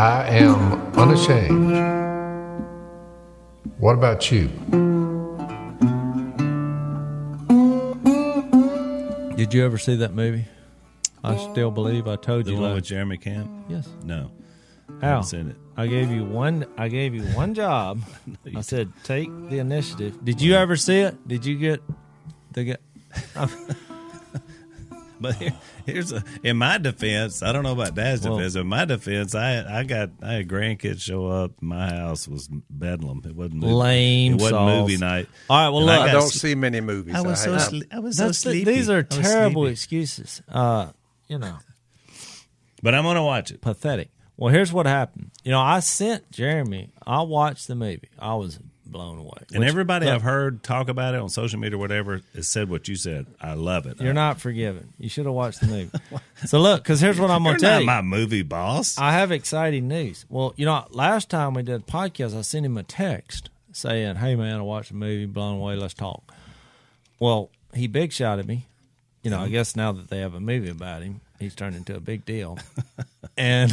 I am unashamed. What about you? Did you ever see that movie? I still believe I told The you. one last- with Jeremy Camp? yes. No. How? haven't seen it. I gave you one. I gave you one job. I said take the initiative. Did you ever see it? Did you get the get? But here, here's a in my defense. I don't know about Dad's Well- defense. In my defense, I I got I had grandkids show up. My house was bedlam. It wasn't movie, Lame It wasn't sauce. movie night. All right, well, look, I got don't see many movies. I was so hate- sle- I was so That's the- sleepy. these are terrible sleepy. excuses. Uh, you know, But I'm gonna watch it. pathetic. Well, here's what happened. You know, I sent Jeremy. I watched the movie. I was blown away. And Which- everybody look, I've heard talk about it on social media or whatever has said what you said. I love it. You're not forgiven. You should have watched the movie. so look, because here's what I'm going to tell you. not you. my movie boss. I have exciting news. Well, you know, last time we did a podcast, I sent him a text saying, "Hey, man, I watched the movie, blown away. Let's talk." Well, he big shot at me. You know, I guess now that they have a movie about him, he's turned into a big deal. and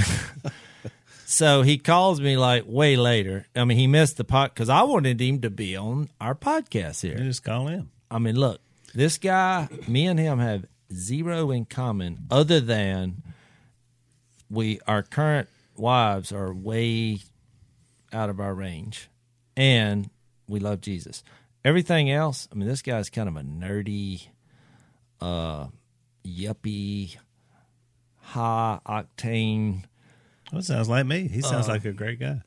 so he calls me like way later. I mean, he missed the pot because I wanted him to be on our podcast here. you just call him. I mean, look, this guy, me and him have zero in common other than we our current wives are way out of our range and we love Jesus. Everything else, I mean, this guy's kind of a nerdy, uh, yuppie, high octane. Well, it sounds like me. He Uh, sounds like a great guy.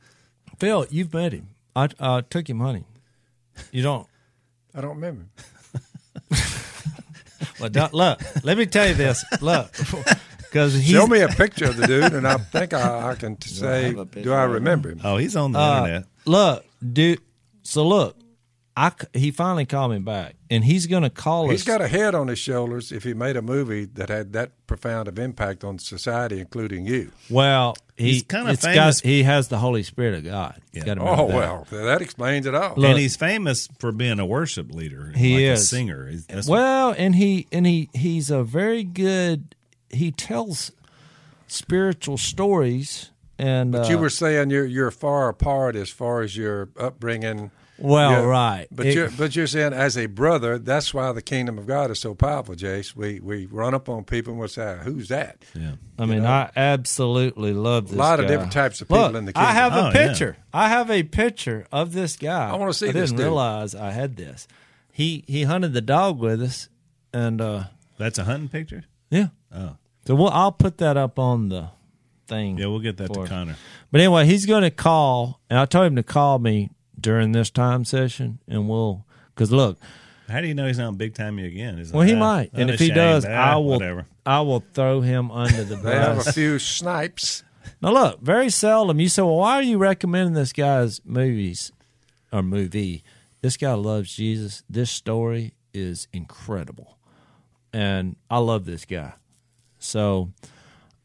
Phil, you've met him. I uh, took him hunting. You don't. I don't remember. Well, don't, look, let me tell you this. Look, because he's Show me a picture of the dude, and I think I, I can t- say, have a do I remember him? Oh, he's on the Uh, internet. Look, dude. So look, I c- he finally called me back, and he's going to call He's us. He's got a head on his shoulders if he made a movie that had that profound of impact on society, including you. well, he, He's kinda it's famous- Got, he has the Holy Spirit of God. Yeah. Oh, that. well, that explains it all. Look, and he's famous for being a worship leader. He like is. a singer. That's Well, and he and he he's a very good. He tells spiritual stories, and But uh, you were saying you're you're far apart as far as your upbringing. Well, Yeah, right. But It- you're but you're saying as a brother, that's why the kingdom of God is so powerful, Jace. We we run up on people and we say, "Who's that?" yeah. I mean, I absolutely love this. A lot of different types of people Look, in the kingdom. I have a Oh, yeah. picture. I have a picture of this guy. I wanna see I this didn't dude. realize I had this. He he hunted the dog with us, and uh That's a hunting picture? yeah. Oh. So we'll, I'll put that up on the thing. Yeah, we'll get that for to. Connor. But anyway, he's going to call, and I told him to call me during this time session, and we'll because look, How do you know he's not big time you again? He's well, he like, ah, might, and if he unashamed, does, ah, I will. Whatever. I will throw him under the They have a few snipes. Now, look, very seldom you say, well, why are you recommending this guy's movies or movie? This guy loves Jesus. This story is incredible. And I love this guy. So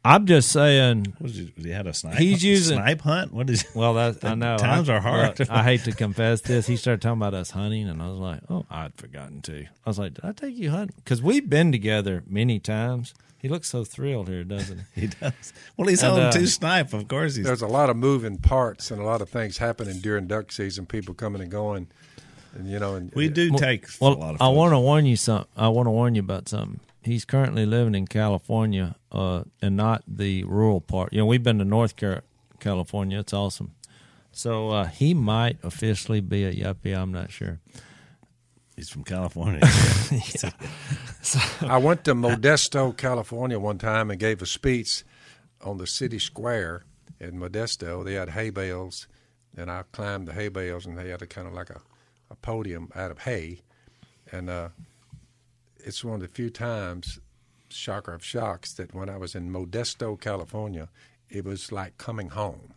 I'm just saying, What is he, he had a snipe. He's using- snipe hunt. What is? well, that I know. Times I, are hard. look, I hate to confess this. He started talking about us hunting, and I was like, oh, I'd forgotten too. I was like, did I take you hunting? Because we've been together many times. He looks so thrilled here, doesn't he? He does. Well, he's And, holding uh, two snipe. Of course, he's. There's a lot of moving parts and a lot of things happening during duck season. People coming and going, and you know, and We do take Well, a lot of. I want to warn you something. I want to warn you about something. He's currently living in California, uh, and not the rural part. You know, we've been to North Car- California. It's awesome. So uh, he might officially be a yuppie. I'm not sure. He's from California. I went to Modesto, California one time and gave a speech on the city square in Modesto. They had hay bales, and I climbed the hay bales, and they had a kind of like a, a podium out of hay. And uh, it's one of the few times shocker of shocks that when I was in Modesto, California, it was like coming home.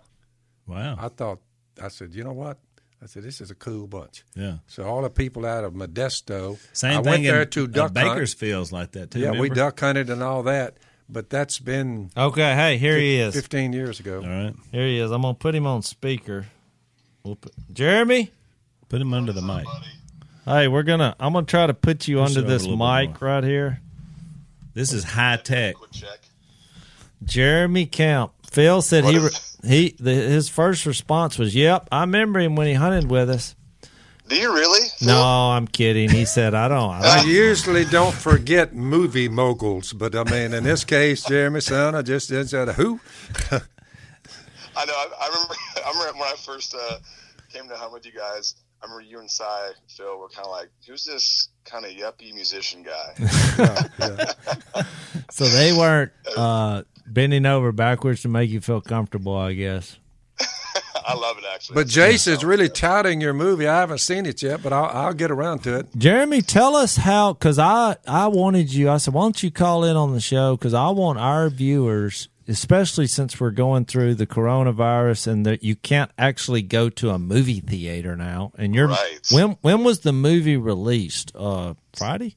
Wow. I thought, I said, you know what? I said, this is a cool bunch. yeah. So all the people out of Modesto, Same I thing went there in, to uh, duck hunt. Bakersfield's like that too. Yeah, we duck hunted and all that, but that's been Okay, hey, here he is. 15 years ago. All right. Here he is. I'm gonna put him on speaker. We'll put, Jeremy, Put him under the mic. Hey, we're gonna. I'm gonna try to put you Push under this a little bit mic right here. This is high tech. Quick check. Jeremy Camp. Phil said What he is- he the, his first response was, "Yep, I remember him when he hunted with us." Do you really? No, I'm kidding. He said, "I don't." I I don't. usually don't forget movie moguls, but I mean, in this case, Jeremy son, I just didn't say who. I know. I, I remember. I remember when I first uh, came to hunt with you guys. I remember you and Cy, Phil, were kind of like, "Who's this kind of yuppie musician guy?" Yeah, yeah. So they weren't uh, bending over backwards to make you feel comfortable, I guess. I love it actually. But Jace is really touting your movie. I haven't seen it yet, but I'll, I'll get around to it. Jeremy, tell us how, because I I wanted you. I said, why don't you call in on the show? Because I want our viewers, especially since we're going through the coronavirus and that you can't actually go to a movie theater now. And you're Right. when when was the movie released? Uh, Friday.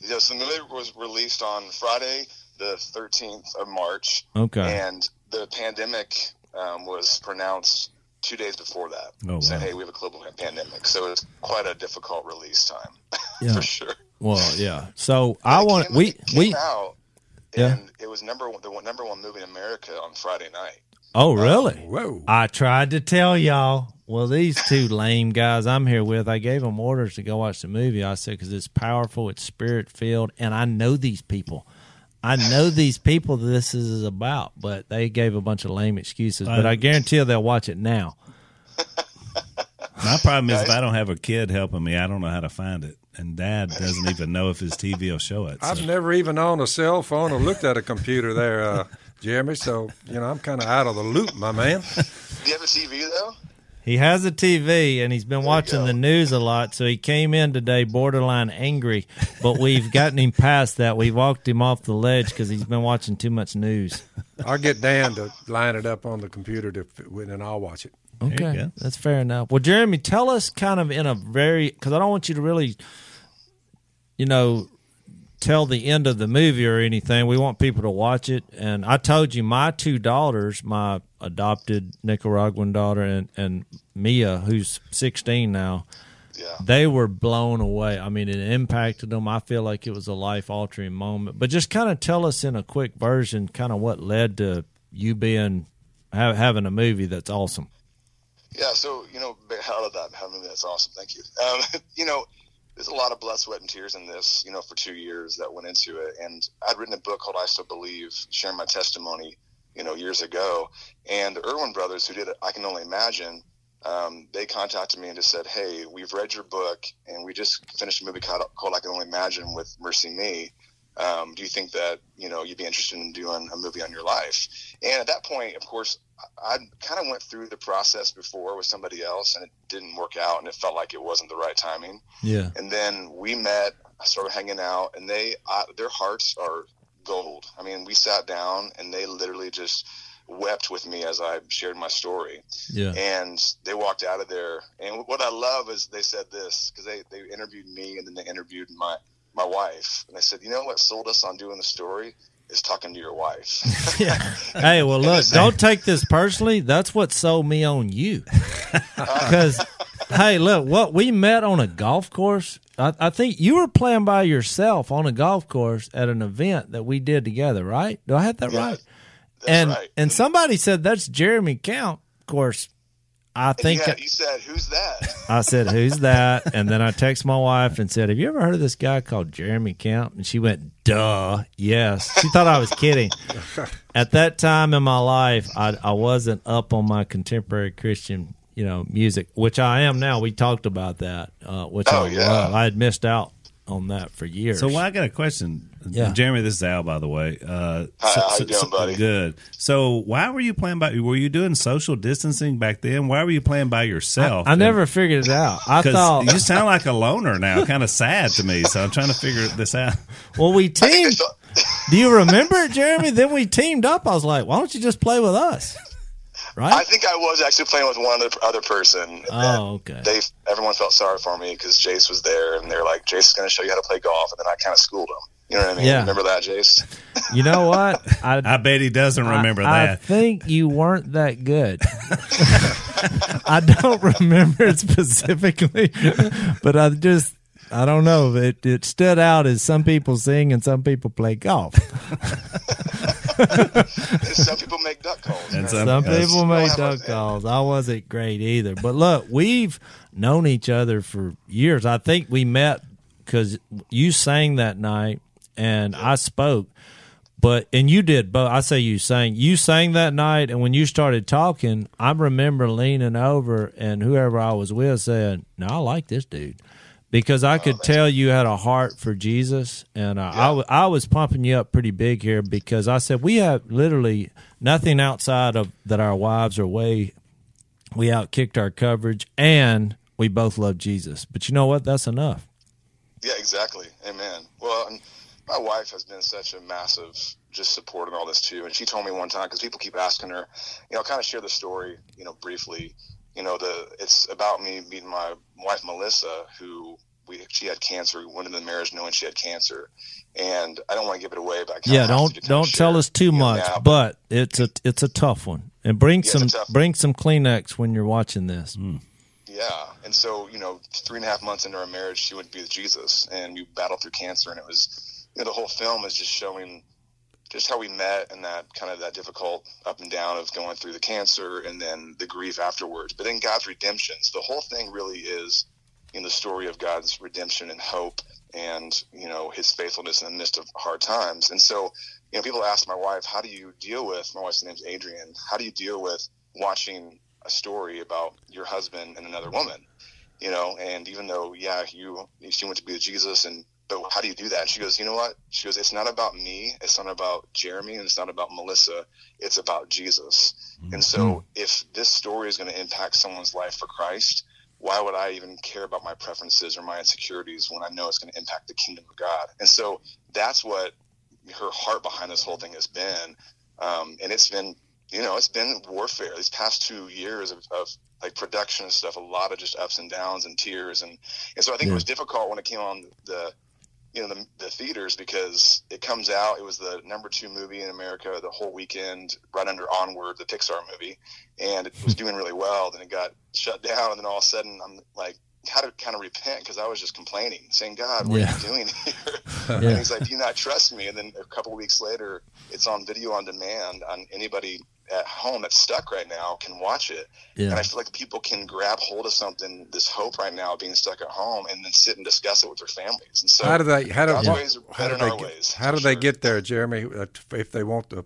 Yes, the movie was released on Friday, the 13th of March, Okay. and the pandemic um, was pronounced two days before that. Oh, saying, wow. "Hey, we have a global pandemic," so it's quite a difficult release time Yeah. for sure. Well, yeah. So I want we we. out, Yeah. and it was number one, the one- number one movie in America on Friday night. Oh, oh, really? Whoa. I tried to tell y'all. Well, these two lame guys I'm here with, I gave them orders to go watch the movie. I said because it's powerful, it's spirit filled, and I know these people. I know these people that this is about, but they gave a bunch of lame excuses. But uh, I guarantee you they'll watch it now. My problem is if I don't have a kid helping me, I don't know how to find it. And dad doesn't even know if his TV will show it. I've never even owned a cell phone or looked at a computer there, uh, Jeremy. So, you know, I'm kind of out of the loop, my man. Do you have a TV though? He has a TV and he's been watching the news a lot, so he came in today borderline angry. But we've gotten him past that. We've walked him off the ledge because he's been watching too much news. I'll get Dan to line it up on the computer to, and I'll watch it. You Okay, that's fair enough. Well, Jeremy, tell us kind of in a very because I don't want you to really, you know, tell the end of the movie or anything. We want people to watch it. And I told you my two daughters, my adopted Nicaraguan daughter and and Mia, who's sixteen now, Yeah. they were blown away. I mean, it impacted them. I feel like it was a life altering moment. But just kind of tell us in a quick version, kind of what led to you being ha- having a movie that's awesome. Yeah, so you know, out of that, that's awesome. Thank you. Um, you know, there's a lot of blood, sweat, and tears in this. You know, for two years that went into it, and I'd written a book called "I Still Believe," sharing my testimony. You know, years ago, and the Erwin brothers, who did it, I can only imagine. Um, they contacted me and just said, "Hey, we've read your book, and we just finished a movie called, called "I Can Only Imagine" with MercyMe. Um, do you think that you know you'd be interested in doing a movie on your life?" And at that point, of course, I kind of went through the process before with somebody else, and it didn't work out, and it felt like it wasn't the right timing. Yeah. And then we met, I started hanging out, and they, I, their hearts are gold. I mean, we sat down, and they literally just wept with me as I shared my story. Yeah. And they walked out of there, and what I love is they said this because they they interviewed me, and then they interviewed my my wife, and I said, you know what sold us on doing the story is talking to your wife. Hey, well, look, don't take this personally. That's what sold me on you. Uh-huh. Because, hey, look, what we met on a golf course. I, I think you were playing by yourself on a golf course at an event that we did together, right? Do I have that Yeah, right? And right. and somebody said that's Jeremy Camp. Of course, I And think yeah, you said, "Who's that?" I said, "Who's that?" And then I text my wife and said, "Have you ever heard of this guy called Jeremy Camp?" And she went, "Duh, yes." She thought I was kidding. At that time in my life, I I wasn't up on my contemporary Christian, you know, music, which I am now. We talked about that, uh, which Oh, I yeah. love. I had missed out on that for years. So well, I got a question. Yeah. Jeremy, this is Al, by the way. Uh, Hi, so- how so- you doing, so- buddy? Good. So why were you playing by? Were you doing social distancing back then? Why were you playing by yourself? I, I never figured it out. I thought, you sound like a loner now, kind of sad to me. So I'm trying to figure this out. well, we I think they teamed. Do you remember it, Jeremy? then we teamed up. I was like, why don't you just play with us? Right? I think I was actually playing with one other, other person. Oh, okay. They everyone felt sorry for me because Jace was there, and they're like, "Jace is going to show you how to play golf," and then I kind of schooled him. You know what I mean? Yeah. Remember that, Jace? You know what? I, I bet he doesn't remember I, I think you weren't that good. I don't remember it specifically, but I just I don't know. It it stood out as some people sing and some people play golf. some people make duck calls. And right? some- Some people make duck calls. I wasn't great either. But look, we've known each other for years. I think we met because you sang that night and I spoke. But and you did both. I say you sang. You sang that night, and when you started talking, I remember leaning over and whoever I was with said, "No, I like this dude." Because I oh, could tell you had a heart for Jesus, and I, w- I was pumping you up pretty big here because I said we have literally nothing outside of that our wives are way we outkicked our coverage, and we both love Jesus. But you know what? That's enough. Yeah, exactly. Amen. Well, and my wife has been such a massive just support in all this too. And she told me one time because people keep asking her, you know, kind of share the story, you know, briefly. You know, the it's about me meeting my wife Melissa, who we she had cancer. We went into the marriage knowing she had cancer, and I don't want to give it away, but I kinda Yeah, have don't to don't tell share, us too you know, much, now, but it's a it's a tough one. And bring Yeah, some bring some Kleenex when you're watching this. Hmm. Yeah, and so you know, three and a half months into our marriage, she went to be with Jesus, and we battled through cancer, and it was, you know, the whole film is just showing just how we met and that kind of that difficult up and down of going through the cancer and then the grief afterwards. But then God's redemptions. The whole thing really is in the story of God's redemption and hope, and you know His faithfulness in the midst of hard times. And so, you know, people ask my wife, "How do you deal with?" My wife's name's Adrienne. How do you deal with watching a story about your husband and another woman? You know, and even though, yeah, you she went to be with Jesus, and but how do you do that? And she goes, you know what? She goes, it's not about me. It's not about Jeremy, and it's not about Melissa. It's about Jesus. And so, if this story is going to impact someone's life for Christ, why would I even care about my preferences or my insecurities when I know it's going to impact the kingdom of God? And so that's what her heart behind this whole thing has been. Um, and it's been, you know, it's been warfare these past two years of, of like production and stuff, a lot of just ups and downs and tears. And, and so I think it was difficult when it came on the, you know, the, the theaters because it comes out, it was the number two movie in America the whole weekend, right under Onward, the Pixar movie. And it was doing really well. Then it got shut down. And then all of a sudden I'm like, had to kind of repent because I was just complaining, saying, God, what Yeah. are you doing here? Yeah. And he's like, Do you not trust me? And then a couple of weeks later, it's on video on demand on anybody at home that's stuck right now can watch it. Yeah. And I feel like people can grab hold of something, this hope right now, being stuck at home, and then sit and discuss it with their families. And so, How do they? How do, God's what- ways are how do they? Get, ways, how do for they sure. get there, Jeremy? uh, If they want to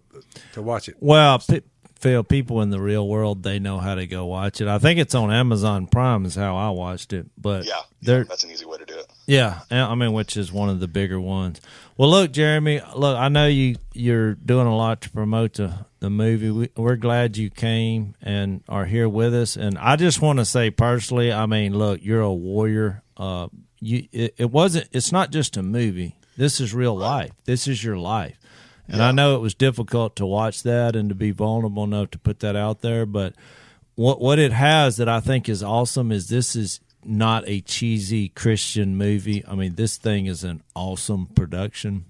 to watch it, Well, pe- Phil, people in the real world they know how to go watch it. I think it's on Amazon Prime is how I watched it. But Yeah, they're that's an easy way to do it. Yeah, I mean, which is one of the bigger ones. Well, look, Jeremy, look, I know you you're doing a lot to promote the the movie. We, we're glad you came and are here with us. And I just want to say personally, I mean, look, you're a warrior. Uh, you it, it wasn't. It's not just a movie. This is real life. This is your life. And I know it was difficult to watch that and to be vulnerable enough to put that out there, but what what it has that I think is awesome is this is not a cheesy Christian movie. I mean, this thing is an awesome production.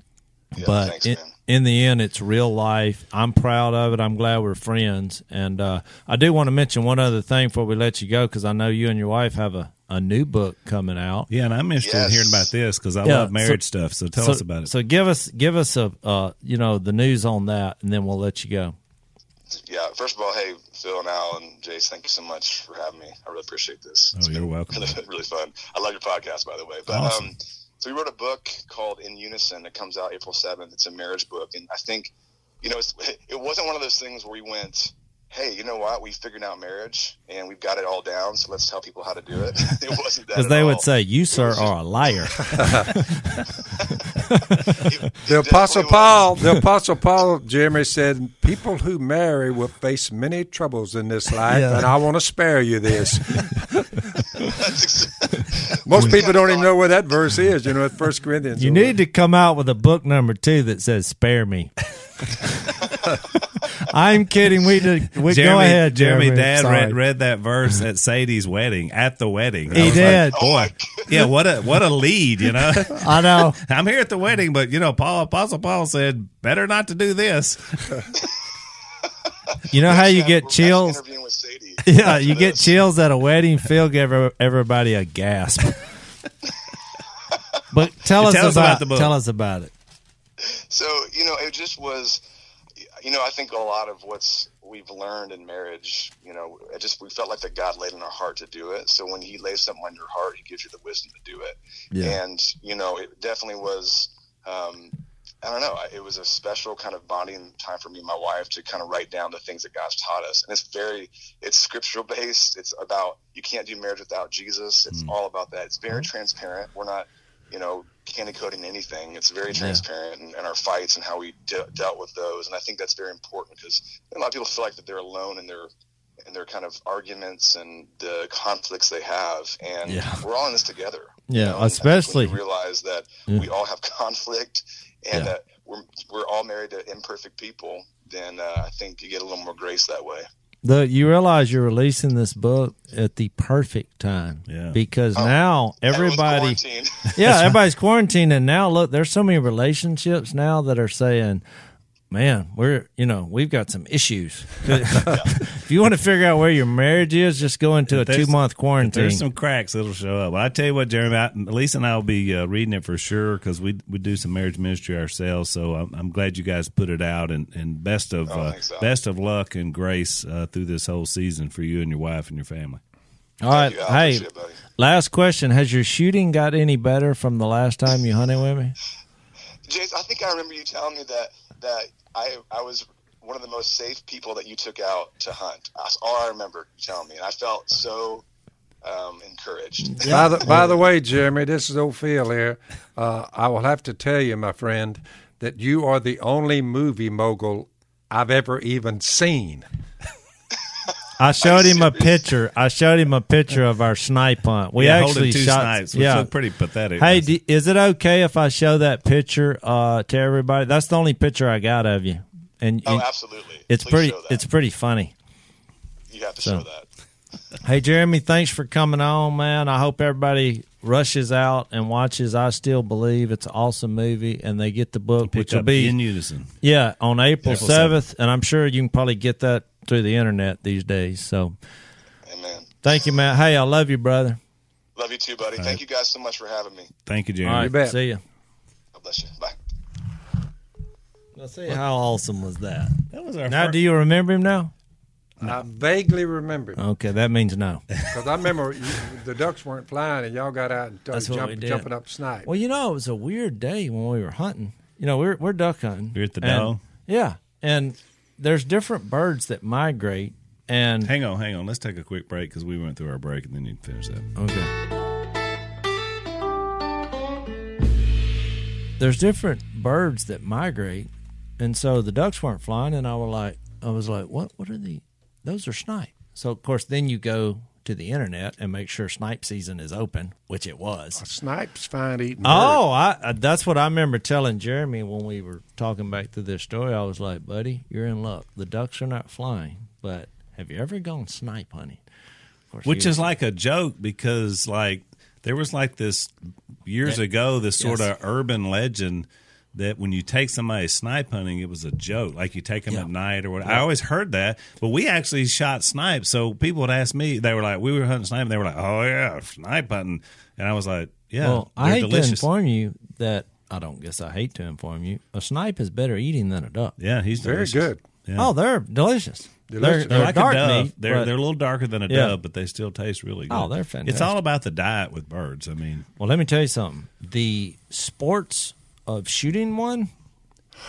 Yeah, but thanks, in, in the end, it's real life. I'm proud of it. I'm glad we're friends. And uh, I do want to mention one other thing before we let you go, because I know you and your wife have a, a new book coming out. Yeah, and I'm interested in hearing about this because I Yeah, love marriage so- stuff. So tell so, us about it. So give us give us a uh, you know the news on that, and then we'll let you go. Yeah, first of all, hey, Phil and Al and Jace, thank you so much for having me. I really appreciate this. Oh, you're been welcome. Really, really fun. I love your podcast, by the way. But Awesome. um, so we wrote a book called In Unison. It comes out April seventh. It's a marriage book, and I think, you know, it's, it wasn't one of those things where we went, hey, you know what? We figured out marriage and we've got it all down. So let's tell people how to do it. it wasn't that Because they all. would say, "You, sir, was are a liar." It- The Apostle definitely was. Paul, the Apostle Paul, Jeremy said, people who marry will face many troubles in this life, Yeah. and I want to spare you this. Most people don't even know where that verse is. You know, it's First Corinthians. You need to come out with a book number two that says "Spare me." I'm kidding. We did. We, go ahead, Jeremy. Dad read, read that verse at Sadie's wedding at the wedding. He I was did. Like, Boy, yeah, what a what a lead, you know. I know. I'm here at the wedding, but you know, Paul Apostle Paul said, "Better not to do this." You know how you get chills? actually interviewing with Sadie. Yeah, you get chills at a wedding. Phil gave everybody a gasp. But tell us, Tell us about, about the book. Tell us about it. So you know, it just was. You know, I think a lot of what's we've learned in marriage, you know, it just we felt like that God laid in our heart to do it. So when He lays something on your heart, He gives you the wisdom to do it. Yeah. And you know, it definitely was. Um, I don't know. It was a special kind of bonding time for me and my wife to kind of write down the things that God's taught us. And it's very, it's scriptural based. It's about you can't do marriage without Jesus. It's all about that. It's very transparent. We're not, you know, candy coating anything. It's very transparent in, in our fights and how we de- dealt with those. And I think that's very important because a lot of people feel like that they're alone in their in their kind of arguments and the conflicts they have. And Yeah. we're all in this together. Yeah, And think when especially- you realize that Yeah. we all have conflict and Yeah. that we're we're all married to imperfect people. Then uh, I think you get a little more grace that way. The you realize you're releasing this book at the perfect time. Yeah. Because Oh, now everybody quarantined. Yeah, everybody's quarantined and now look, there's so many relationships now that are saying, Man, we're you know, we've got some issues. if you want to figure out where your marriage is, just go into a two month If quarantine. There's some cracks that'll show up. I tell you what, Jeremy, I, Lisa and I will be uh, reading it for sure because we we do some marriage ministry ourselves. So I'm, I'm glad you guys put it out, and, and best of Oh, uh, thanks, Al. best of luck and grace uh, through this whole season for you and your wife and your family. All right. you, Hey, it, last question. Has your shooting got any better from the last time you hunted with me? Jace, I think I remember you telling me that that I I was one of the most safe people that you took out to hunt. That's all I remember telling me, and I felt so um, encouraged. By the by the way, Jeremy, this is old Phil here. Uh, I will have to tell you, my friend, that you are the only movie mogul I've ever even seen. I showed him a picture. I showed him a picture of our snipe hunt. We yeah, actually holding two shot. snipes, which yeah. look pretty pathetic. Hey, d is it okay if I show that picture uh, to everybody? That's the only picture I got of you, and Oh, you- absolutely. it's Please pretty. show that. It's pretty funny. you have to so- show that. Hey, Jeremy, thanks for coming on, man. I hope everybody rushes out and watches. I still believe it's an awesome movie, and they get the book, which will be in unison. yeah on April April seventh, and I'm sure you can probably get that through the internet these days. So, Amen. thank you, Matt. Hey, I love you, brother. Love you too, buddy. Thank you guys so much for having me. Thank you, All Jeremy. right, bet. see you. God bless you. Bye. Let's see how awesome was that. That was our Now, first- do you remember him now? I vaguely remember Okay, that means no. because I remember you, the ducks weren't flying, and y'all got out and That's started jump, jumping up snipe. Well, you know, it was a weird day when we were hunting. You know, we're we're duck hunting. You're at the And- doe? Yeah, and there's different birds that migrate, and Hang on, hang on. Let's take a quick break because we went through our break and then you can finish that. okay. There's different birds that migrate, and so the ducks weren't flying, and I was like, I was like, what? What are the? Those are snipe. So of course, then you go to the internet and make sure snipe season is open, which it was. Snipe's fine eating. Oh, I, I that's what I remember telling Jeremy when we were talking back through this story. I was like, "Buddy, you're in luck. The ducks are not flying, but have you ever gone snipe hunting?" Of course, Which is like a joke because like there was like this years ago this sort Yes. of urban legend that when you take somebody snipe hunting it was a joke like you take them Yeah. at night or what I always heard that but we actually shot snipe so people would ask me they were like we were hunting snipe and they were like oh yeah snipe hunting and I was like yeah well, I they're hate to inform you that I don't guess I hate to inform you. A snipe is better eating than a duck. yeah he's very delicious. good. yeah. Oh, they're delicious. Delicious. They're, they're like dark a dove. meat. they're but- they're a little darker than a Yeah. dove, but they still taste really oh, good. Oh, they're fantastic. It's all about the diet with birds. I mean, well, let me tell you something. The sports of shooting one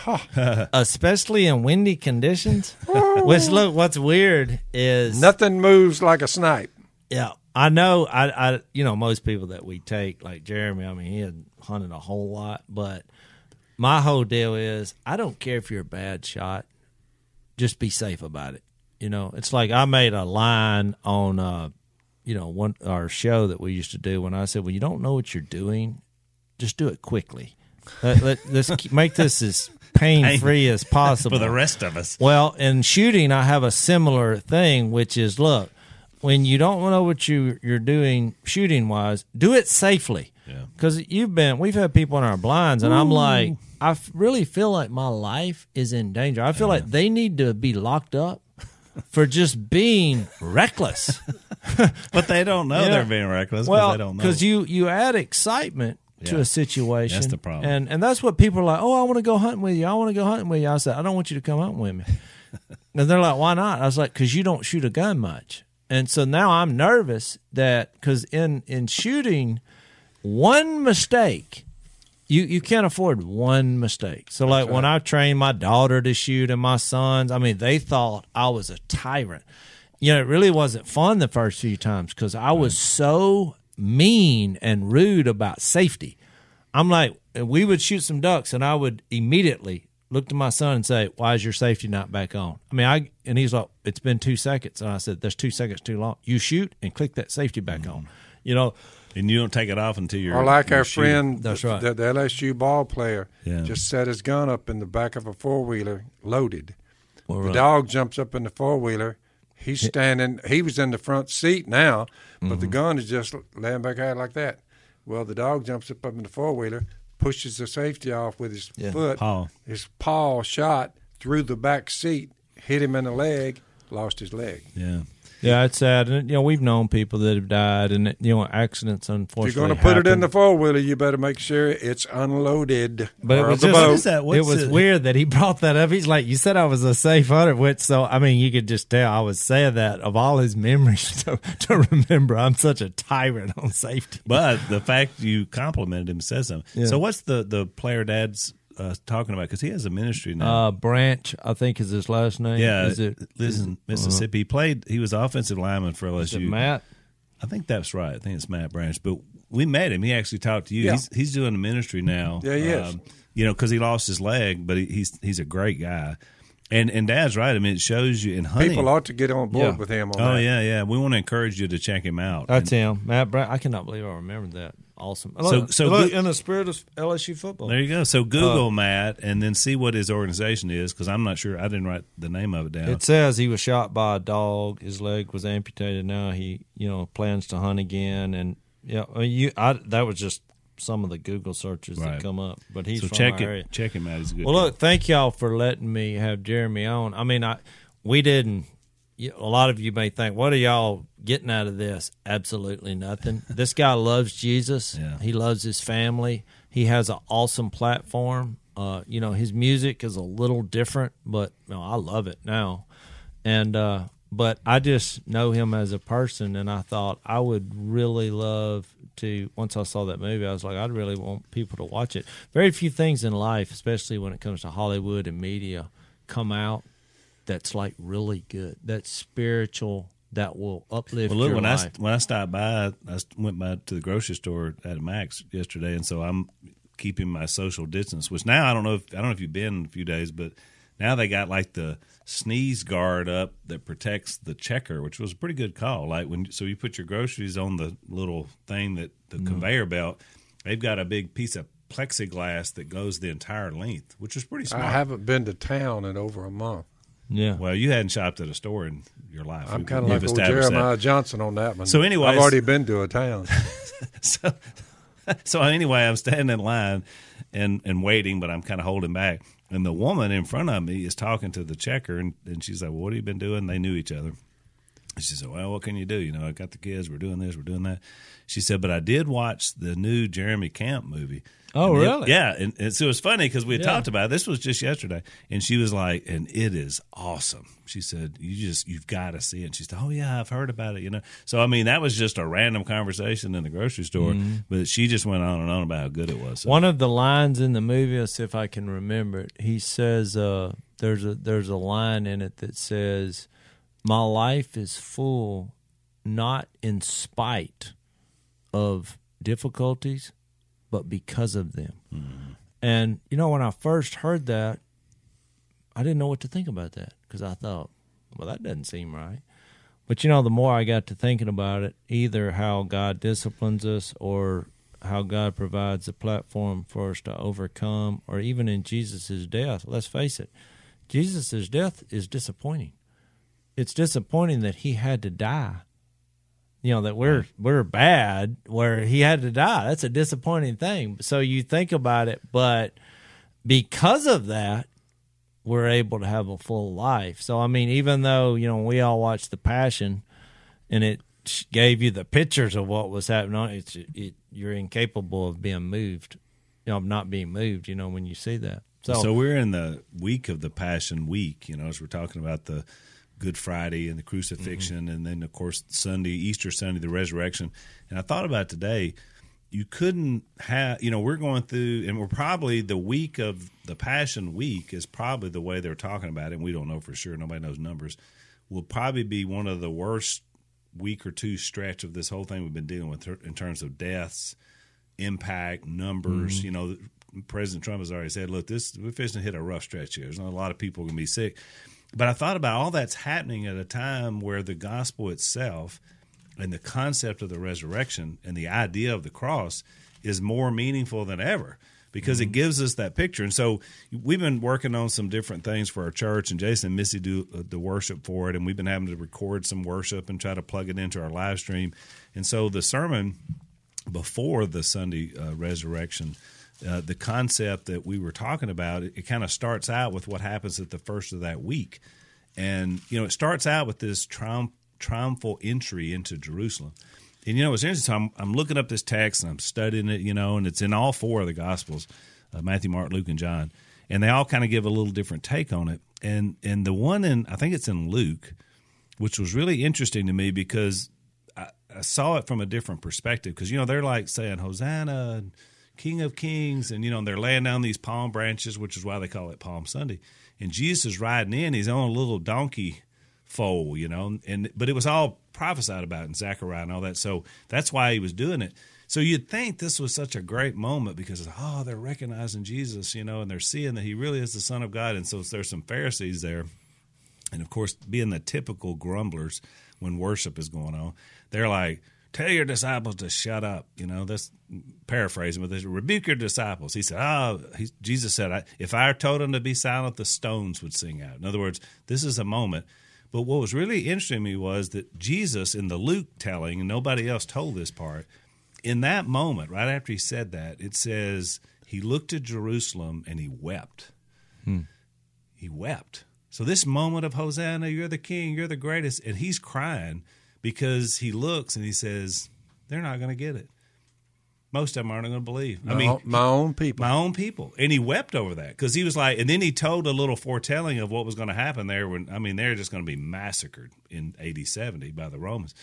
especially in windy conditions. Which look, what's weird is Nothing moves like a snipe. Yeah, I know. I, I, you know, most people that we take, like Jeremy. I mean, he had hunted a whole lot, but my whole deal is, I don't care if you're a bad shot. Just be safe about it. You know, it's like I made a line on, uh, you know, one our show that we used to do when I said, when you don't know what you're doing, just do it quickly. Let, let, let's keep- make this as pain free as possible for the rest of us. well, in shooting, I have a similar thing, which is look, when you don't know what you you're doing shooting wise, do it safely. Yeah. Because you've been, we've had people in our blinds, and I'm like, I really feel like my life is in danger. I feel like they need to be locked up for just being reckless. But they don't know Yeah. they're being reckless well, they don't know. because you you add excitement to a situation. That's the problem. and and that's what people are like. Oh, I want to go hunting with you. I want to go hunting with you. I said, I don't want you to come hunting with me. and they're like, Why not? I was like, Because you don't shoot a gun much. And so now I'm nervous that because in in shooting, one mistake. You, you can't afford one mistake. So like when I trained my daughter to shoot and my sons, I mean they thought I was a tyrant. You know, it really wasn't fun the first few times because I was so mean and rude about safety. I'm like, we would shoot some ducks, and I would immediately look to my son and say, "Why is your safety not back on?" I mean, I and he's like, "It's been two seconds," and I said, "There's two seconds too long. You shoot and click that safety back on." Mm-hmm. You know, and you don't take it off until you're. Or like you're our shooting. friend, That's the, right. the, the LSU ball player, Yeah. just set his gun up in the back of a four wheeler, loaded. Well, the right. dog jumps up in the four wheeler. He's standing. He was in the front seat now, but the Mm-hmm. gun is just laying back out like that. Well, the dog jumps up up in the four wheeler, pushes the safety off with his Yeah. foot. Paw. His paw shot through the back seat, hit him in the leg, lost his leg. Yeah. Yeah, it's sad, and you know we've known people that have died, and you know accidents. If Unfortunately, you're going to put it in the four wheeler, you better make sure it's unloaded. But it was just. What is that? it was the- weird that he brought that up. He's like, "You said I was a safe hunter," which so I mean, you could just tell I was saying that of all his memories to, to remember. I'm such a tyrant on safety. But the fact you complimented him says something. Yeah. So what's the the player dad's uh, talking about? Because he has a ministry now. Uh, Branch, I think is his last name. yeah, is it? lives in Mississippi. He played. He was offensive lineman for LSU. Is it Matt? I think that's right. I think it's Matt Branch. But we met him. He actually talked to you. Yeah. He's he's doing a ministry now. Yeah, he is. you know, because he lost his leg, but he, he's he's a great guy. And and Dad's right. I mean, it shows you in hunting. People ought to get on board Yeah. with him on oh that. yeah, yeah. We want to encourage you to check him out. That's him, Matt Branch. I cannot believe I remembered that. Awesome. So- so look, in the spirit of LSU football. There you go. So Google Uh, Matt and then see what his organization is because I'm not sure. I didn't write the name of it down. It says he was shot by a dog. His leg was amputated. Now he, you know, plans to hunt again. And yeah, you, I, that was just some of the Google searches Right. that come up. But he's so from check our it. area. Check him out. He's a good. Well, guy. look, thank y'all for letting me have Jeremy on. I mean, I we didn't. A lot of you may think, "What are y'all getting out of this?" Absolutely nothing. this guy loves Jesus. Yeah. He loves his family. He has an awesome platform. Uh, you know, his music is a little different, but you know, I love it now. And uh, but I just know him as a person, and I thought I would really love to. Once I saw that movie, I was like, I'd really want people to watch it. Very few things in life, especially when it comes to Hollywood and media, come out that's like really good. That's spiritual. That will uplift Well, look your when I when I stopped by, I went by to the grocery store at Max yesterday, and so I'm keeping my social distance. Which now I don't know if I don't know if you've been in a few days, but now they got like the sneeze guard up that protects the checker, which was a pretty good call. Like when so you put your groceries on the little thing that the Mm-hmm. conveyor belt, they've got a big piece of plexiglass that goes the entire length, which is pretty smart. I haven't been to town in over a month. Yeah. well, you hadn't shopped at a store in your life. I'm kind of we've like old established that. Jeremiah Johnson on that one. So anyway, I've already been to a town. so, so anyway, I'm standing in line and and waiting, but I'm kind of holding back. And the woman in front of me is talking to the checker, and, and she's like, "What have you been doing?" They knew each other, She said, "Well, what can you do? You know, I got the kids. We're doing this. We're doing that." She said, "But I did watch the new Jeremy Camp movie." Oh, And it- really? yeah, and, and so it was funny because we had Yeah. talked about it. this was just yesterday, and she was like, "And it is awesome." She said, "You just you've got to see it." And she said, "Oh yeah, I've heard about it." You know, so I mean, that was just a random conversation in the grocery store, Mm-hmm. but she just went on and on about how good it was. So, One of the lines in the movie, let's see if I can remember it. He says, uh, "There's a there's a line in it that says, my life is full, not in spite of difficulties, but because of them." Mm-hmm. And you know, when I first heard that, I didn't know what to think about that because I thought, well, that doesn't seem right. But you know, the more I got to thinking about it, either how God disciplines us or how God provides a platform for us to overcome, or even in Jesus' death, let's face it, Jesus' death is disappointing. It's disappointing that he had to die. You know, that we're we're bad where he had to die. That's a disappointing thing. So you think about it, but because of that, we're able to have a full life. So I mean, even though you know we all watched the Passion, and it gave you the pictures of what was happening, it's it, you're incapable of being moved, you know, of not being moved. You know, when you see that. So, So we're in the week of the Passion Week, you know, as we're talking about the Good Friday and the crucifixion, mm-hmm. and then of course Sunday, Easter Sunday, the resurrection. And I thought about today, you couldn't have, you know, we're going through, and we're probably the week of the Passion Week is probably the way they're talking about it. And we don't know for sure; nobody knows numbers. Will probably be one of the worst week or two stretch of this whole thing we've been dealing with in terms of deaths, impact, numbers. Mm-hmm. You know, President Trump has already said, "Look, this we're fixing to hit a rough stretch here. There's not a lot of people going to be sick." But I thought about all that's happening at a time where the gospel itself and the concept of the resurrection and the idea of the cross is more meaningful than ever because it gives us that picture. And so we've been working on some different things for our church, and Jason and Missy do uh, the worship for it, and we've been having to record some worship and try to plug it into our live stream. And so the sermon before the Sunday uh, resurrection, uh, the concept that we were talking about, it, it kind of starts out with what happens at the first of that week. And, you know, it starts out with this triumph, triumphal entry into Jerusalem. And, you know, it's interesting. So I'm, I'm looking up this text and I'm studying it, you know, and it's in all four of the Gospels uh, Matthew, Mark, Luke, and John. And they all kind of give a little different take on it. And, and the one in, I think it's in Luke, which was really interesting to me because I, I saw it from a different perspective. Because, you know, they're like saying, Hosanna, King of Kings, and, you know, they're laying down these palm branches, which is why they call it Palm Sunday. And Jesus is riding in, he's on a little donkey foal, you know, and but it was all prophesied about in Zechariah and all that. So that's why he was doing it. So you'd think this was such a great moment because oh, they're recognizing Jesus, you know, and they're seeing that he really is the Son of God. And so there's some Pharisees there, and of course, being the typical grumblers when worship is going on, they're like, "Tell your disciples to shut up." You know, that's paraphrasing, but they rebuke your disciples. He said, "Oh," he, Jesus said, I, "If I told them to be silent, the stones would sing out." In other words, this is a moment. But what was really interesting to me was that Jesus, in the Luke telling, and nobody else told this part, in that moment, right after he said that, it says he looked at Jerusalem and he wept. Hmm. He wept. So this moment of Hosanna, you're the king, you're the greatest, and he's crying because he looks and he says, they're not going to get it. Most of them aren't going to believe. My, I mean, own, my own people. my own people. And he wept over that because he was like, and then he told a little foretelling of what was going to happen there when, I mean, they're just going to be massacred in AD 70 by the Romans.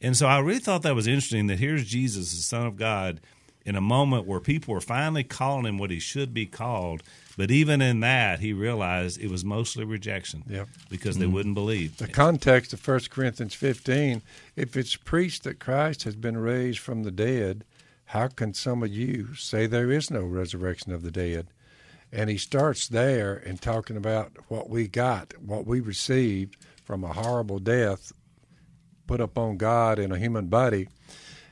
And so I really thought that was interesting that here's Jesus, the Son of God, in a moment where people were finally calling him what he should be called. But even in that, he realized it was mostly rejection Yep. because they mm-hmm. wouldn't believe. the context of 1 Corinthians 15, if it's preached that Christ has been raised from the dead, how can some of you say there is no resurrection of the dead? And he starts there in talking about what we got, what we received from a horrible death put upon God in a human body.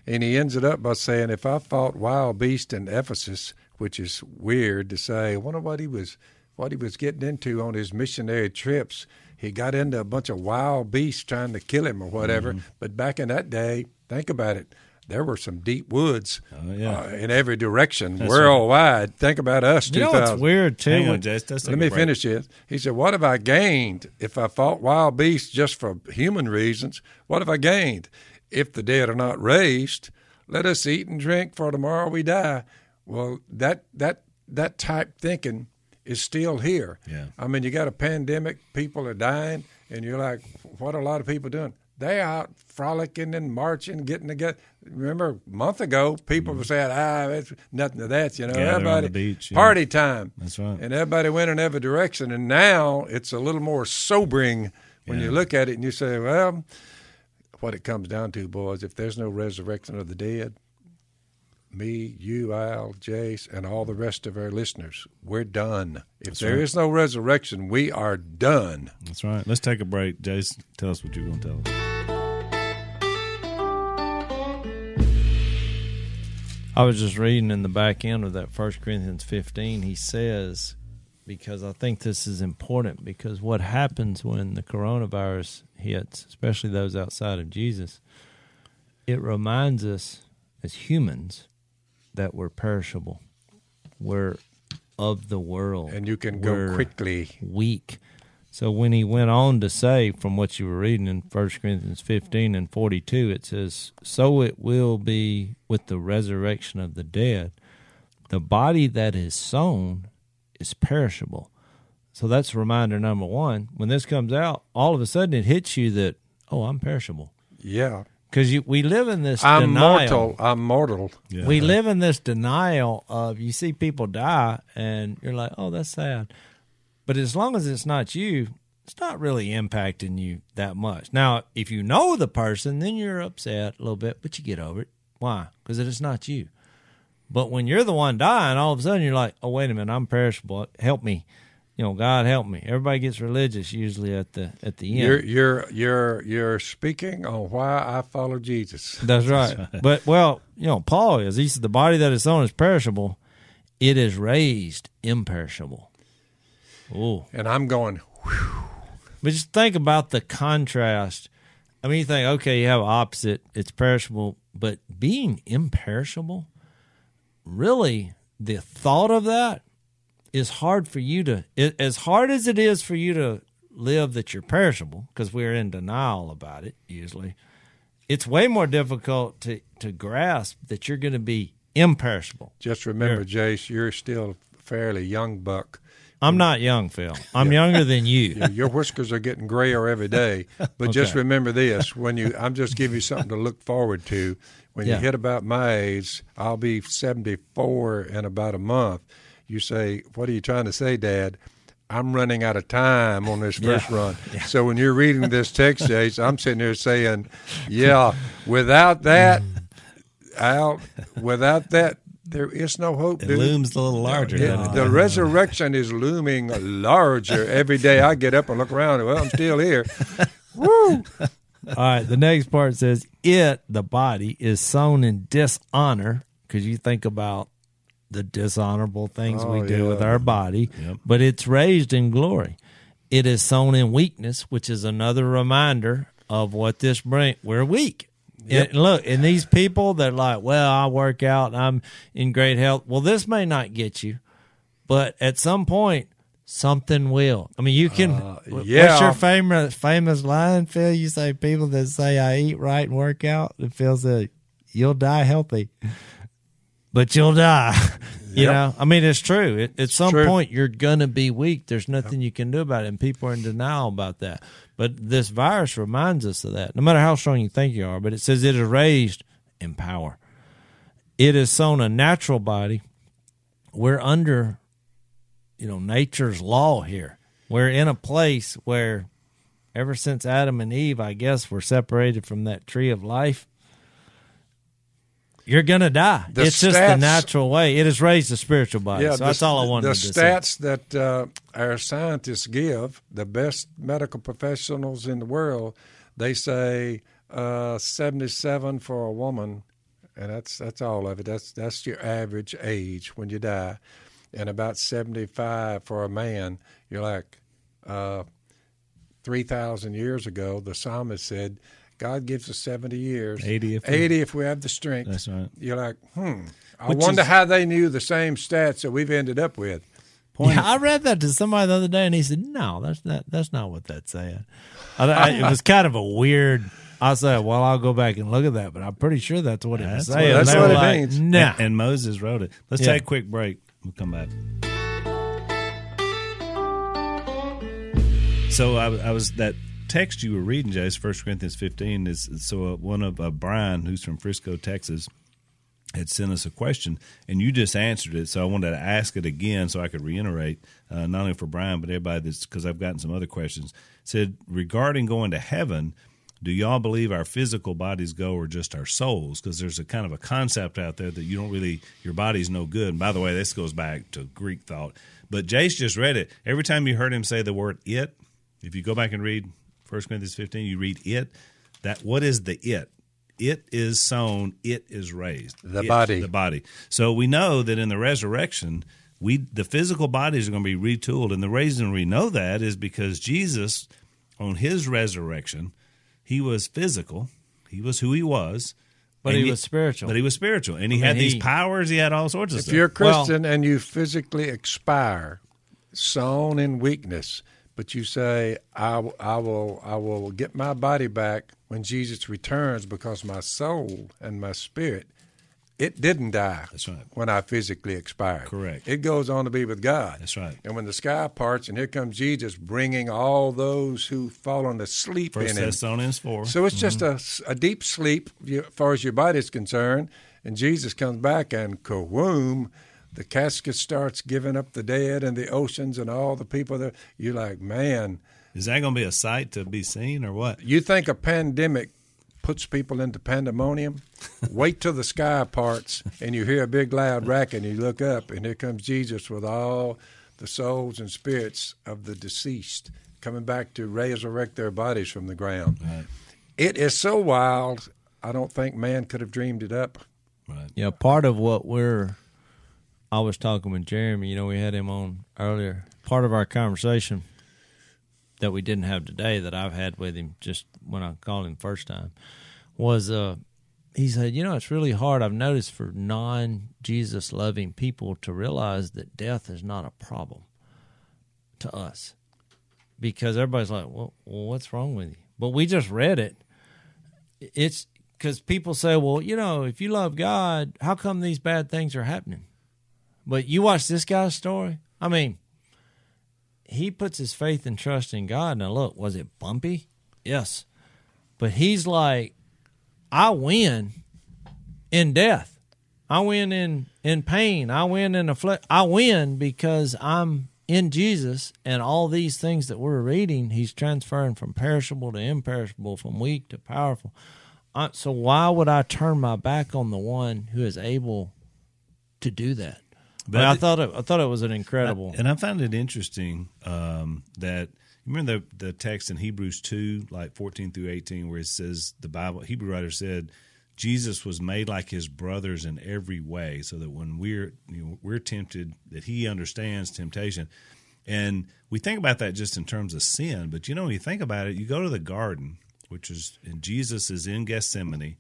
And he ends it up by saying, if I fought wild beasts in Ephesus, which is weird to say, I wonder what he was what he was getting into on his missionary trips. He got into a bunch of wild beasts trying to kill him or whatever. But back in that day, think about it. there were some deep woods Oh, yeah. uh, in every direction, That's worldwide. Think about us, You know 2000. what's weird too? On, When- Jace. Let's take Let me break. finish this. He said, What have I gained if I fought wild beasts just for human reasons? What have I gained? If the dead are not raised, let us eat and drink, for tomorrow we die. Well, that that that type thinking is still here. Yeah. I mean, you got a pandemic, people are dying, and you're like, what are a lot of people doing? They're out frolicking and marching, getting together. Remember, a month ago, people were saying, ah, it's nothing to that. You know, Gather on everybody, the beach, yeah. party time. That's right. And everybody went in every direction. And now it's a little more sobering when you look at it and you say, well, what it comes down to, boys, if there's no resurrection of the dead, me, you, Al, Jace, and all the rest of our listeners, we're done. If there is right. no resurrection, we are done. That's right. Let's take a break. Jace, tell us what you're going to tell us. I was just reading in the back end of that First Corinthians 15. He says, because I think this is important, because what happens when the coronavirus hits, especially those outside of Jesus, it reminds us as humans that we're perishable. We're of the world. And you can go We're quickly. Weak. So when he went on to say, from what you were reading in 1 Corinthians 15 and 42, it says, So it will be with the resurrection of the dead. The body that is sown is perishable. So that's reminder number one. When this comes out, all of a sudden it hits you that, oh, I'm perishable. Yeah. Because we live in this I'm denial. mortal. I'm mortal. Yeah. We live in this denial of you see people die and you're like, oh, that's sad. But as long as it's not you, it's not really impacting you that much. Now, if you know the person, then you're upset a little bit, but you get over it. Why? Because it's not you. But when you're the one dying, all of a sudden you're like, oh, wait a minute, I'm perishable. Help me. You know, God help me. Everybody gets religious usually at the at the end. You're you're you're you're speaking on why I follow Jesus. That's right. But well, you know, Paul is. He said the body that is sown is perishable; it is raised imperishable. Oh, And I'm going, but just think about the contrast. I mean, you think, okay, you have opposite; it's perishable, but being imperishable, really, the thought of that is hard for you to. It, as hard as it is for you to live that you're perishable, because we're in denial about it usually it's way more difficult to, to grasp that you're going to be imperishable. just remember, Jase, you're still fairly young buck. I'm not young, Phil. I'm younger than you. Your whiskers are getting grayer every day. But just remember this: when you, I'm just giving you something to look forward to. When Yeah. you hit about my age, I'll be 74 in about a month. You say, "What are you trying to say, Dad?" I'm running out of time on this first Yeah. run. So when you're reading this text, Jase, I'm sitting there saying, "Yeah, without that, mm. Al, without that, there is no hope." It dude. looms a little larger. Yeah, doesn't it? the resurrection is looming larger every day. I get up and look around. Well, I'm still here. Woo! All right. The next part says, It, the body, is sown in dishonor, because you think about the dishonorable things we Oh, do with our body, Yep. but it's raised in glory. It is sown in weakness, which is another reminder of what this bring. We're weak. And look, and these people that are like, well, I work out, I'm in great health. Well, this may not get you, but at some point, something will. I mean, you can. Uh, wh- What's your famous famous line, Phil? You say people that say I eat right and work out, and Phil said you'll die healthy, but you'll die. you Yep. know, I mean, it's true. It, at some true. point, you're gonna be weak. There's nothing you can do about it, and people are in denial about that. But this virus reminds us of that. No matter how strong you think you are, but it says it is raised in power. It is sown a natural body. We're under, you know, nature's law here. We're in a place where, ever since Adam and Eve, I guess, were separated from that tree of life. You're gonna die. The it's just the natural way. It has raised the spiritual body. so the- that's all I wanted The to say. stats that uh, our scientists give, the best medical professionals in the world, they say uh, 77 for a woman, and that's that's all of it. That's that's your average age when you die, and about 75 for a man. You're like uh, 3,000 years ago. The psalmist said. God gives us 70 years. 80 if we- 80 if we have the strength. That's right. You're like, hmm. I Which wonder is- how they knew the same stats that we've ended up with. Yeah, I read that to somebody the other day, and he said, "No, that's not. That's not what that said." I, I, it was kind of a weird. I said, "Well, I'll go back and look at that," but I'm pretty sure that's what it was That's saying. what- that's what it like, means. Nah. And, and Moses wrote it. Let's Yeah. take a quick break. We'll come back. So I, I was that text you were reading, Jay, is First Corinthians 15. Is so uh, one of uh, Brian, who's from Frisco, Texas, had sent us a question, and you just answered it. So I wanted to ask it again so I could reiterate, uh, not only for Brian but everybody that's because I've gotten some other questions. Said regarding going to heaven. Do y'all believe our physical bodies go or just our souls? Because there's a kind of a concept out there that you don't really, your body's no good. And by the way, this goes back to Greek thought. But Jase just read it. Every time you heard him say the word it, if you go back and read 1 Corinthians 15, you read it. That what is the it? It is sown, it is raised. The It, body. The body. So we know that in the resurrection, we the physical bodies are going to be retooled. And the reason we know that is because Jesus, on his resurrection, he was physical. He was who he was. But and he was spiritual. But he was spiritual. And he I mean, had these he- powers. He had all sorts of If stuff. you're a Well- Christian and you physically expire, sown in weakness, but you say, I, I, will, I will get my body back when Jesus returns because my soul and my spirit, it didn't die That's right. when I physically expired. Correct. It goes on to be with God. That's right. And when the sky parts and here comes Jesus bringing all those who've fallen asleep First in him. Thessalonians 4. So it's just mm-hmm. a, a deep sleep as far as your body is concerned. And Jesus comes back and kawoom, the casket starts giving up the dead and the oceans and all the people that you're like, man, Is that going to be a sight to be seen or what? you think a pandemic puts people into pandemonium? Wait till the sky parts and you hear a big loud racket and you look up and here comes Jesus with all the souls and spirits of the deceased coming back to resurrect their bodies from the ground. It is so wild. I don't think man could have dreamed it up. Right. Yeah, part of what we're. I was talking with Jeremy. You know, we had him on earlier. Part of our conversation that we didn't have today, that I've had with him just when I called him first time, was uh, he said, you know, it's really hard. I've noticed for non Jesus loving people to realize that death is not a problem to us, because everybody's like, well, what's wrong with you? But we just read it it's because people say, well, you know, if you love God, how come these bad things are happening? But you watch this guy's story. I mean, he puts his faith and trust in God. Now, look, was it bumpy? Yes. But he's like, I win in death. I win in, in pain. I win in afflict. I win because I'm in Jesus, and all these things that we're reading, he's transferring from perishable to imperishable, from weak to powerful. So why would I turn my back on the one who is able to do that? But I it- thought it, I thought it was an incredible. And I found it interesting um, that you remember the the text in Hebrews two, like fourteen through eighteen, where it says the Bible Hebrew writer said Jesus was made like his brothers in every way, so that when we're you know, we're tempted, that he understands temptation. And we think about that just in terms of sin, but you know when you think about it, you go to the garden, which is and Jesus is in Gethsemane,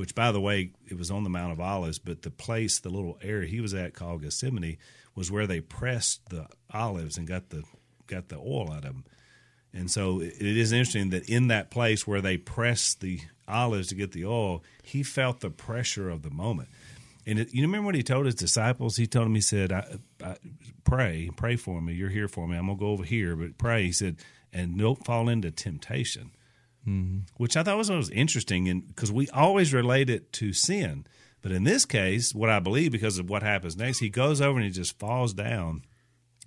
which by the way, it was on the Mount of Olives, but the place, the little area he was at called Gethsemane, was where they pressed the olives and got the got the oil out of them. And so it is interesting that in that place where they pressed the olives to get the oil, he felt the pressure of the moment. And it, you remember what he told his disciples? He told them, he said, I, I, "Pray, pray for me. You're here for me. I'm gonna go over here, but pray." He said, "And don't fall into temptation." Mm-hmm. which I thought was, was interesting, and because we always relate it to sin, but in this case, what I believe because of what happens next, he goes over and he just falls down,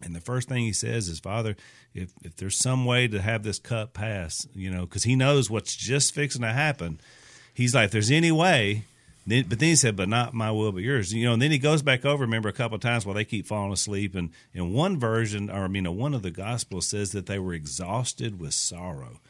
and the first thing he says is, "Father, if if there's some way to have this cup pass, you know, because he knows what's just fixing to happen, he's like, there's any way." Then, but then he said, "But not my will, but yours." You know, and then he goes back over. Remember a couple of times while they keep falling asleep, and in one version, or I mean, one of the gospels says that they were exhausted with sorrow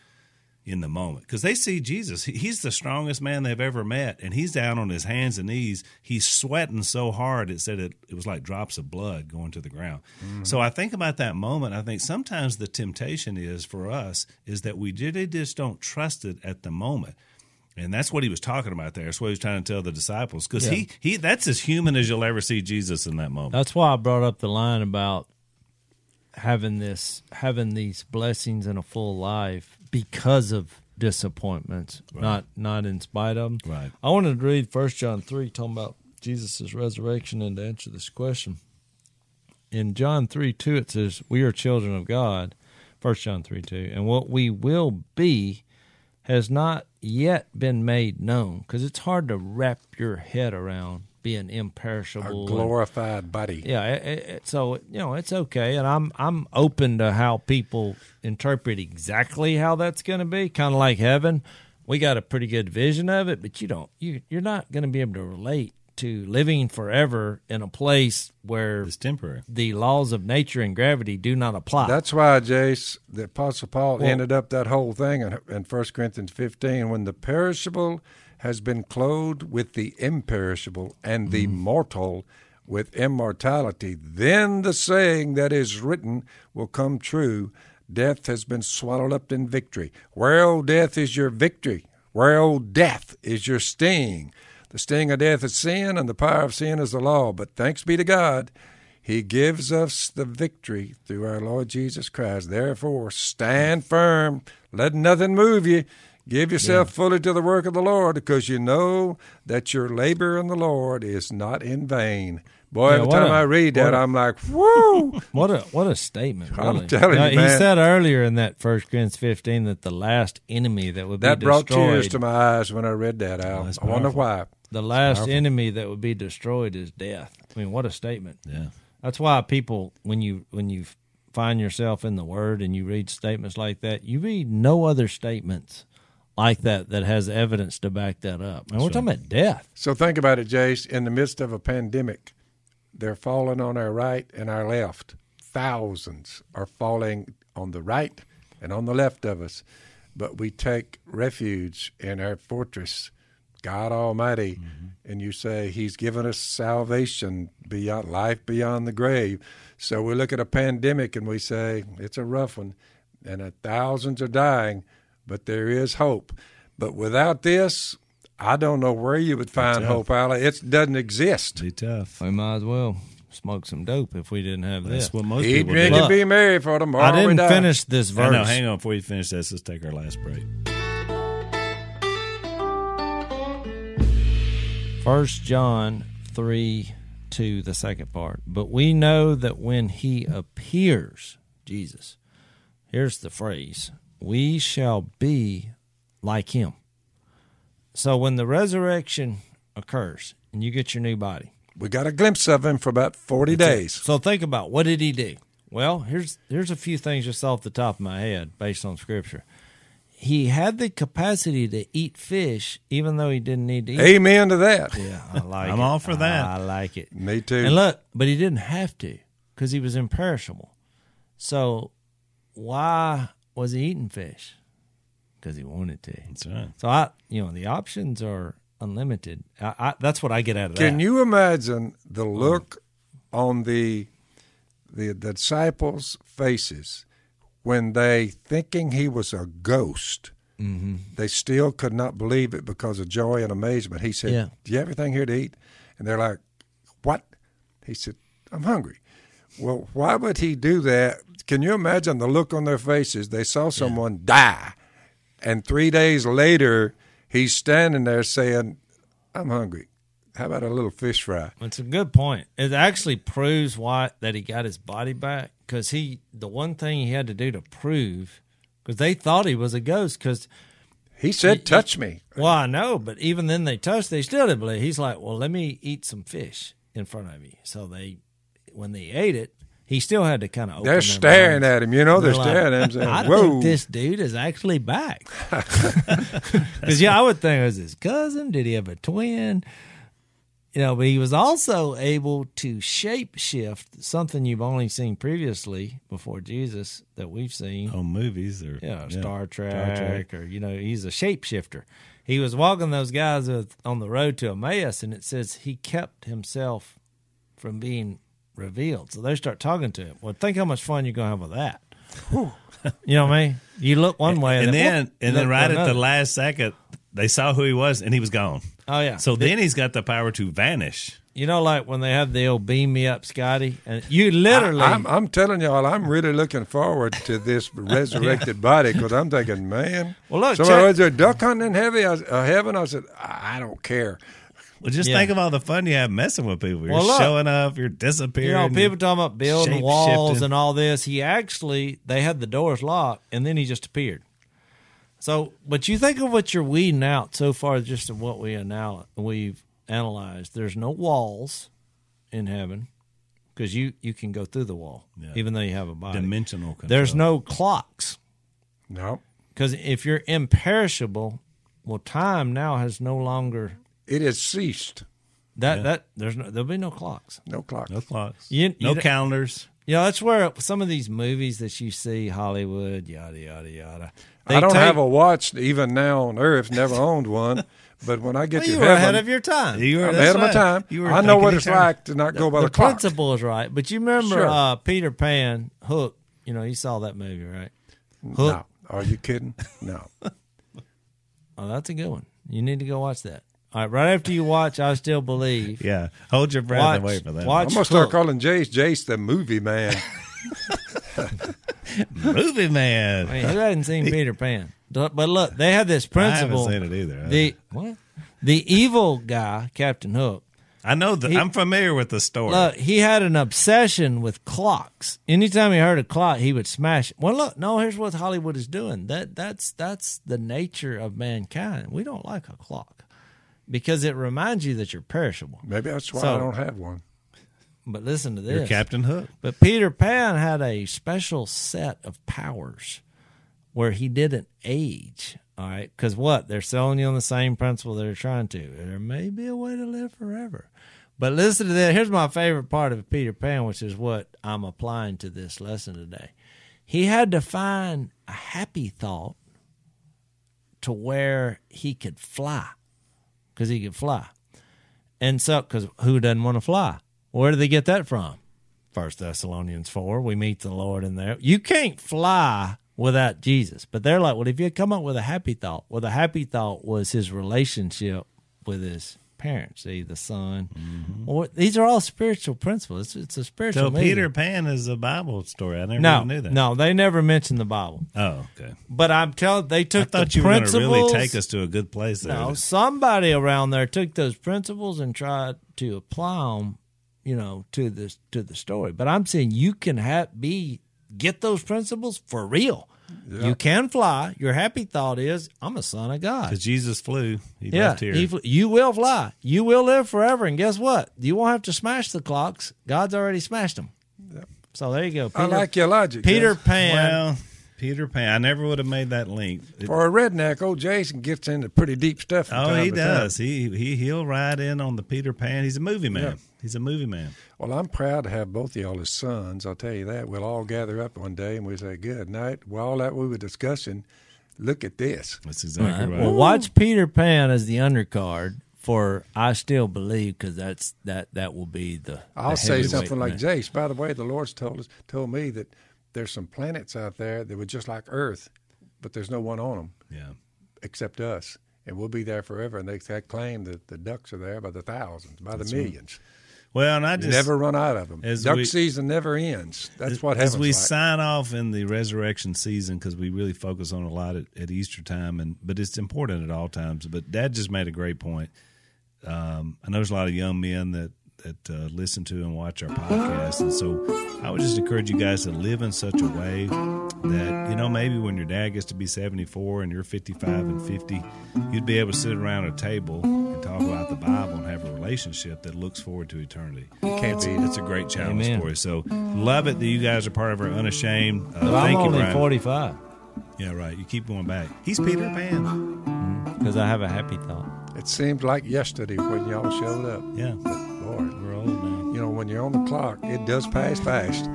in the moment because they see Jesus. He's the strongest man they've ever met, and he's down on his hands and knees. He's sweating so hard it said it, it was like drops of blood going to the ground. Mm-hmm. So I think about that moment. I think sometimes the temptation is for us is that we really just don't trust it at the moment. And that's what he was talking about there. That's what he was trying to tell the disciples. Because Yeah. he, he that's as human as you'll ever see Jesus in that moment. That's why I brought up the line about having this, having these blessings in a full life because of disappointments, not not in spite of them. Right. I wanted to read First John three, talking about Jesus' resurrection, and to answer this question. In John three two, it says, "We are children of God." First John three two, and what we will be has not yet been made known because it's hard to wrap your head around being A imperishable. and- glorified body. yeah, it, it, it- so you know it's okay, and I'm I'm open to how people interpret exactly how that's going to be. Kind of like heaven, we got a pretty good vision of it, but you don't you you're not going to be able to relate to living forever in a place where It's temporary. the laws of nature and gravity do not apply. That's why, Jase, the Apostle Paul Well- ended up that whole thing in, in 1 Corinthians 15 when the perishable has been clothed with the imperishable and the Mm-hmm. mortal with immortality. Then the saying that is written will come true Death has been swallowed up in victory. Where, O death, is your victory? Where, O death, is your sting? The sting of death is sin, and the power of sin is the law. But thanks be to God, He gives us the victory through our Lord Jesus Christ. Therefore, stand firm. Let nothing move you. Give yourself fully to the work of the Lord, because you know that your labor in the Lord is not in vain. Boy, Yeah, every time a- I read that, what a- I'm like, whoo! What a what a statement! I'm Really. telling you, he said earlier in that First Corinthians fifteen that the last enemy that would be destroyed. that be brought tears to my eyes when I read that, Al. that's I wonder why. the last enemy that would be destroyed is death. I mean, what a statement! Yeah. That's why people, when you when you find yourself in the Word and you read statements like that, you read no other statements like that that has evidence to back that up. And we're talking about death. So think about it, Jase. In the midst of a pandemic, they're falling on our right and our left. Thousands are falling on the right and on the left of us. But we take refuge in our fortress, God Almighty, mm-hmm. and you say He's given us salvation beyond life beyond the grave. So we look at a pandemic and we say it's a rough one, and thousands are dying, but there is hope. But without this, I don't know where you would find hope, Al. It doesn't exist. Be tough. We might as well smoke some dope if we didn't have That's this. what most Eat, people drink, do. and be merry, for tomorrow I didn't die. finish this I verse. know. Hang on before you finish this. Let's take our last break. First John three two, the second part. But we know that when he appears, Jesus, here's the phrase, we shall be like him. So when the resurrection occurs and you get your new body, We got a glimpse of him for about 40 days. so think about what did he do? Well, here's here's a few things just off the top of my head based on scripture. He had the capacity to eat fish even though he didn't need to eat. Amen to that. Yeah, I like it. I'm it. all for that. I like it. Me too. And look, but he didn't have to because he was imperishable. So why was he eating fish? Because he wanted to. That's right. So I, you know, the options are unlimited. I, I, that's what I get out of Can that. Can you imagine the look on the the disciples' faces when they, thinking he was a ghost, Mm-hmm. they still could not believe it because of joy and amazement. He said, Yeah. "Do you have anything here to eat?" And they're like, "What?" He said, "I'm hungry." Well, why would he do that? Can you imagine the look on their faces? They saw someone die, and three days later, he's standing there saying, "I'm hungry. How about a little fish fry?" It's a good point. It actually proves why that he got his body back because he the one thing he had to do to prove because they thought he was a ghost because He said, "Touch me." Well, I know, but even then they touched, they still didn't believe. He's like, well, let me eat some fish in front of you. So they, when they ate it, he still had to kind of. They're staring at him. You know, they're, staring at him. Saying, I think this dude is actually back. Because yeah, I would think it was his cousin. Did he have a twin? You know, but he was also able to shape shift something you've only seen previously before Jesus that we've seen. On movies or Yeah, yeah, Star, Trek, or you know, he's a shapeshifter. He was walking those guys with, on the road to Emmaus, and it says he kept himself from being revealed. So they start talking to him. Well, think how much fun you're gonna have with that. you know what I mean? You look one way, and, and then, then whoop, and then right at the last second, they saw who he was, and he was gone. Oh yeah. So then he's got the power to vanish. you know, like when they have the old beam me up, Scotty, and you literally. I, am I'm telling y'all, I'm really looking forward to this resurrected body because I'm thinking, man. Well, look, somebody check- was there duck hunting in heavy, I was- uh, heaven. I said, I I don't care. Well, just Yeah. think of all the fun you have messing with people. You're Well, look. showing up, you're disappearing. you know, people talking about building walls and all this. He actually, they had the doors locked, and then he just appeared. So, but you think of what you're weeding out so far, just of what we anal- we've analyzed. There's no walls in heaven because you you can go through the wall, Yeah. even though you have a body. dimensional control. There's no clocks No, because if you're imperishable, well, time now has no longer it has ceased. that Yeah. that there's no there'll be no clocks. No clock. no clocks, You- no you- calendars. You know, that's where some of these movies that you see, Hollywood, yada yada yada. I don't take- have a watch even now on Earth. Never owned one. But when I get Well, to you were heaven, ahead of your time. You were I'm that's ahead of my time. You were I know what it's time. like to not go by the the, clock. principle is right, but you remember Sure. uh, Peter Pan, Hook. You know, you saw that movie, right? Hook. No. Are you kidding? No. Oh, that's a good one. You need to go watch that. All right, right after you watch, I still believe. Yeah, hold your breath Watch, and wait for that. watch I'm gonna start Hook. calling Jase Jase the movie man. Movie man. I mean, who hadn't seen Peter Pan? But look, they have this principle. I haven't seen it either. The what? The evil guy, Captain Hook. I know that I'm familiar with the story. Look, he had an obsession with clocks. Anytime he heard a clock, he would smash. it. Well, look, no, here's what Hollywood is doing. That that's that's the nature of mankind. We don't like a clock because it reminds you that you're perishable. Maybe that's why So- I don't have one. But listen to You're this. Captain Hook. But Peter Pan had a special set of powers where he didn't age. All right, because what they're selling you on the same principle they're trying to. There may be a way to live forever. But listen to this. Here's my favorite part of Peter Pan, which is what I'm applying to this lesson today. He had to find a happy thought to where he could fly, because he could fly. And so, because who doesn't want to fly? Where did they get that from? First Thessalonians four. We meet the Lord in there. You can't fly without Jesus. But they're like, well, if you come up with a happy thought, well, the happy thought was his relationship with his parents, see the son. Mm-hmm. Well, these are all spiritual principles. It's, it's a spiritual. So movie. Peter Pan is a Bible story. I never no, knew that. no, they never mentioned the Bible. Oh, okay. But I'm telling, they I took thought the you were going to really take us to a good place there. No, somebody around there took those principles and tried to apply them, you know, to this to the story. But I'm saying you can have be get those principles for real. You can fly. Your happy thought is, I'm a son of God. Because Jesus flew. He Yeah, left here. he fl- you will fly. You will live forever. And guess what? You won't have to smash the clocks. God's already smashed them. So there you go. Peter, I like your logic. Peter Jase. Pan. well, Peter Pan. I never would have made that link. It- For a redneck, old Jason gets into pretty deep stuff. From oh, time he to time. does. He he he'll ride in on the Peter Pan. He's a movie man. Yeah. He's a movie man. Well, I'm proud to have both of y'all as sons. I'll tell you that. We'll all gather up one day and we say, "Good night." While that we were discussing, look at this. That's exactly right. Well, watch Peter Pan as the undercard for I still believe because that's that that will be the. I'll the say something like match. Jase. By the way, the Lord's told us, told me that there's some planets out there that were just like Earth, but there's no one on them yeah. except us, and we'll be there forever. And they claim that the ducks are there by the thousands, by the millions. Well, and I You just never run out of them. as Duck we- season never ends. That's what happens. as we like. sign off in the resurrection season because we really focus on a lot at, at Easter time, and but it's important at all times. But Dad just made a great point. Um, I know there's a lot of young men that that uh, listen to and watch our podcast, and so I would just encourage you guys to live in such a way that you know maybe when your dad gets to be 74 and you're 55 and 50, you'd be able to sit around a table and talk about the Bible and have a relationship that looks forward to eternity. Can't It's, beat it's a great challenge Amen. for you. So love it that you guys are part of our unashamed. Uh, But I'm thank you, only Brian. 45 Yeah, right. You keep going back. He's Peter Pan. because I have a happy thought. It seemed like yesterday when y'all showed up. Yeah, But boy, we're old now. you know, when you're on the clock, it does pass fast.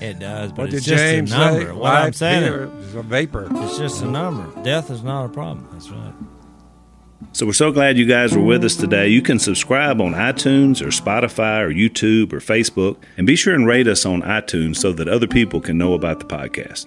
It does, but What it's just James a number. say? What I'm saying, is a vapor. it's just a number. Death is not a problem. That's right. So we're so glad you guys were with us today. You can subscribe on iTunes or Spotify or YouTube or Facebook, and be sure and rate us on iTunes so that other people can know about the podcast.